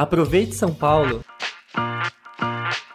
Aproveite São Paulo!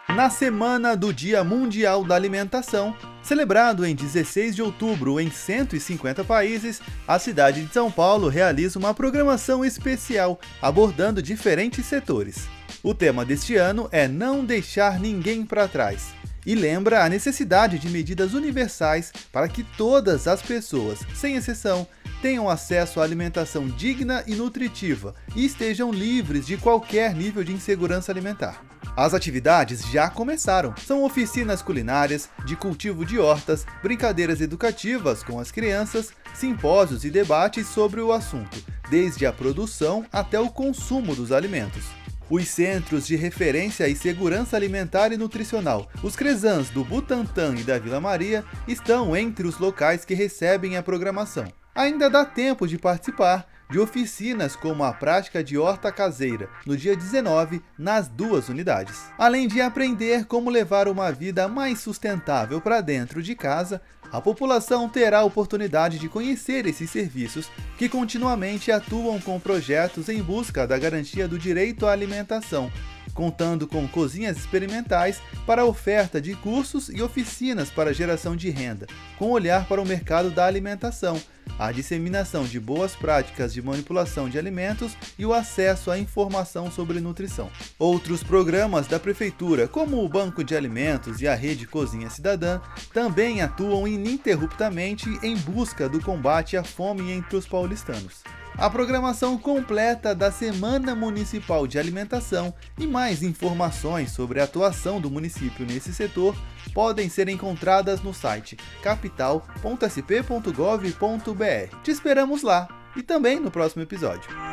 Na semana do Dia Mundial da Alimentação, celebrado em 16 de outubro em 150 países, a cidade de São Paulo realiza uma programação especial abordando diferentes setores. O tema deste ano é Não Deixar Ninguém para Trás e lembra a necessidade de medidas universais para que todas as pessoas, sem exceção, tenham acesso à alimentação digna e nutritiva e estejam livres de qualquer nível de insegurança alimentar. As atividades já começaram. São oficinas culinárias, de cultivo de hortas, brincadeiras educativas com as crianças, simpósios e debates sobre o assunto, desde a produção até o consumo dos alimentos. Os Centros de Referência e Segurança Alimentar e Nutricional, os CRESANs do Butantã e da Vila Maria, estão entre os locais que recebem a programação. Ainda dá tempo de participar de oficinas como a prática de horta caseira, no dia 19, nas duas unidades. Além de aprender como levar uma vida mais sustentável para dentro de casa, a população terá a oportunidade de conhecer esses serviços que continuamente atuam com projetos em busca da garantia do direito à alimentação, contando com cozinhas experimentais para oferta de cursos e oficinas para geração de renda, com olhar para o mercado da alimentação, a disseminação de boas práticas de manipulação de alimentos e o acesso à informação sobre nutrição. Outros programas da Prefeitura, como o Banco de Alimentos e a Rede Cozinha Cidadã, também atuam ininterruptamente em busca do combate à fome entre os paulistanos a programação completa da Semana Municipal de Alimentação e mais informações sobre a atuação do município nesse setor podem ser encontradas no site capital.sp.gov.br. Te esperamos lá e também no próximo episódio.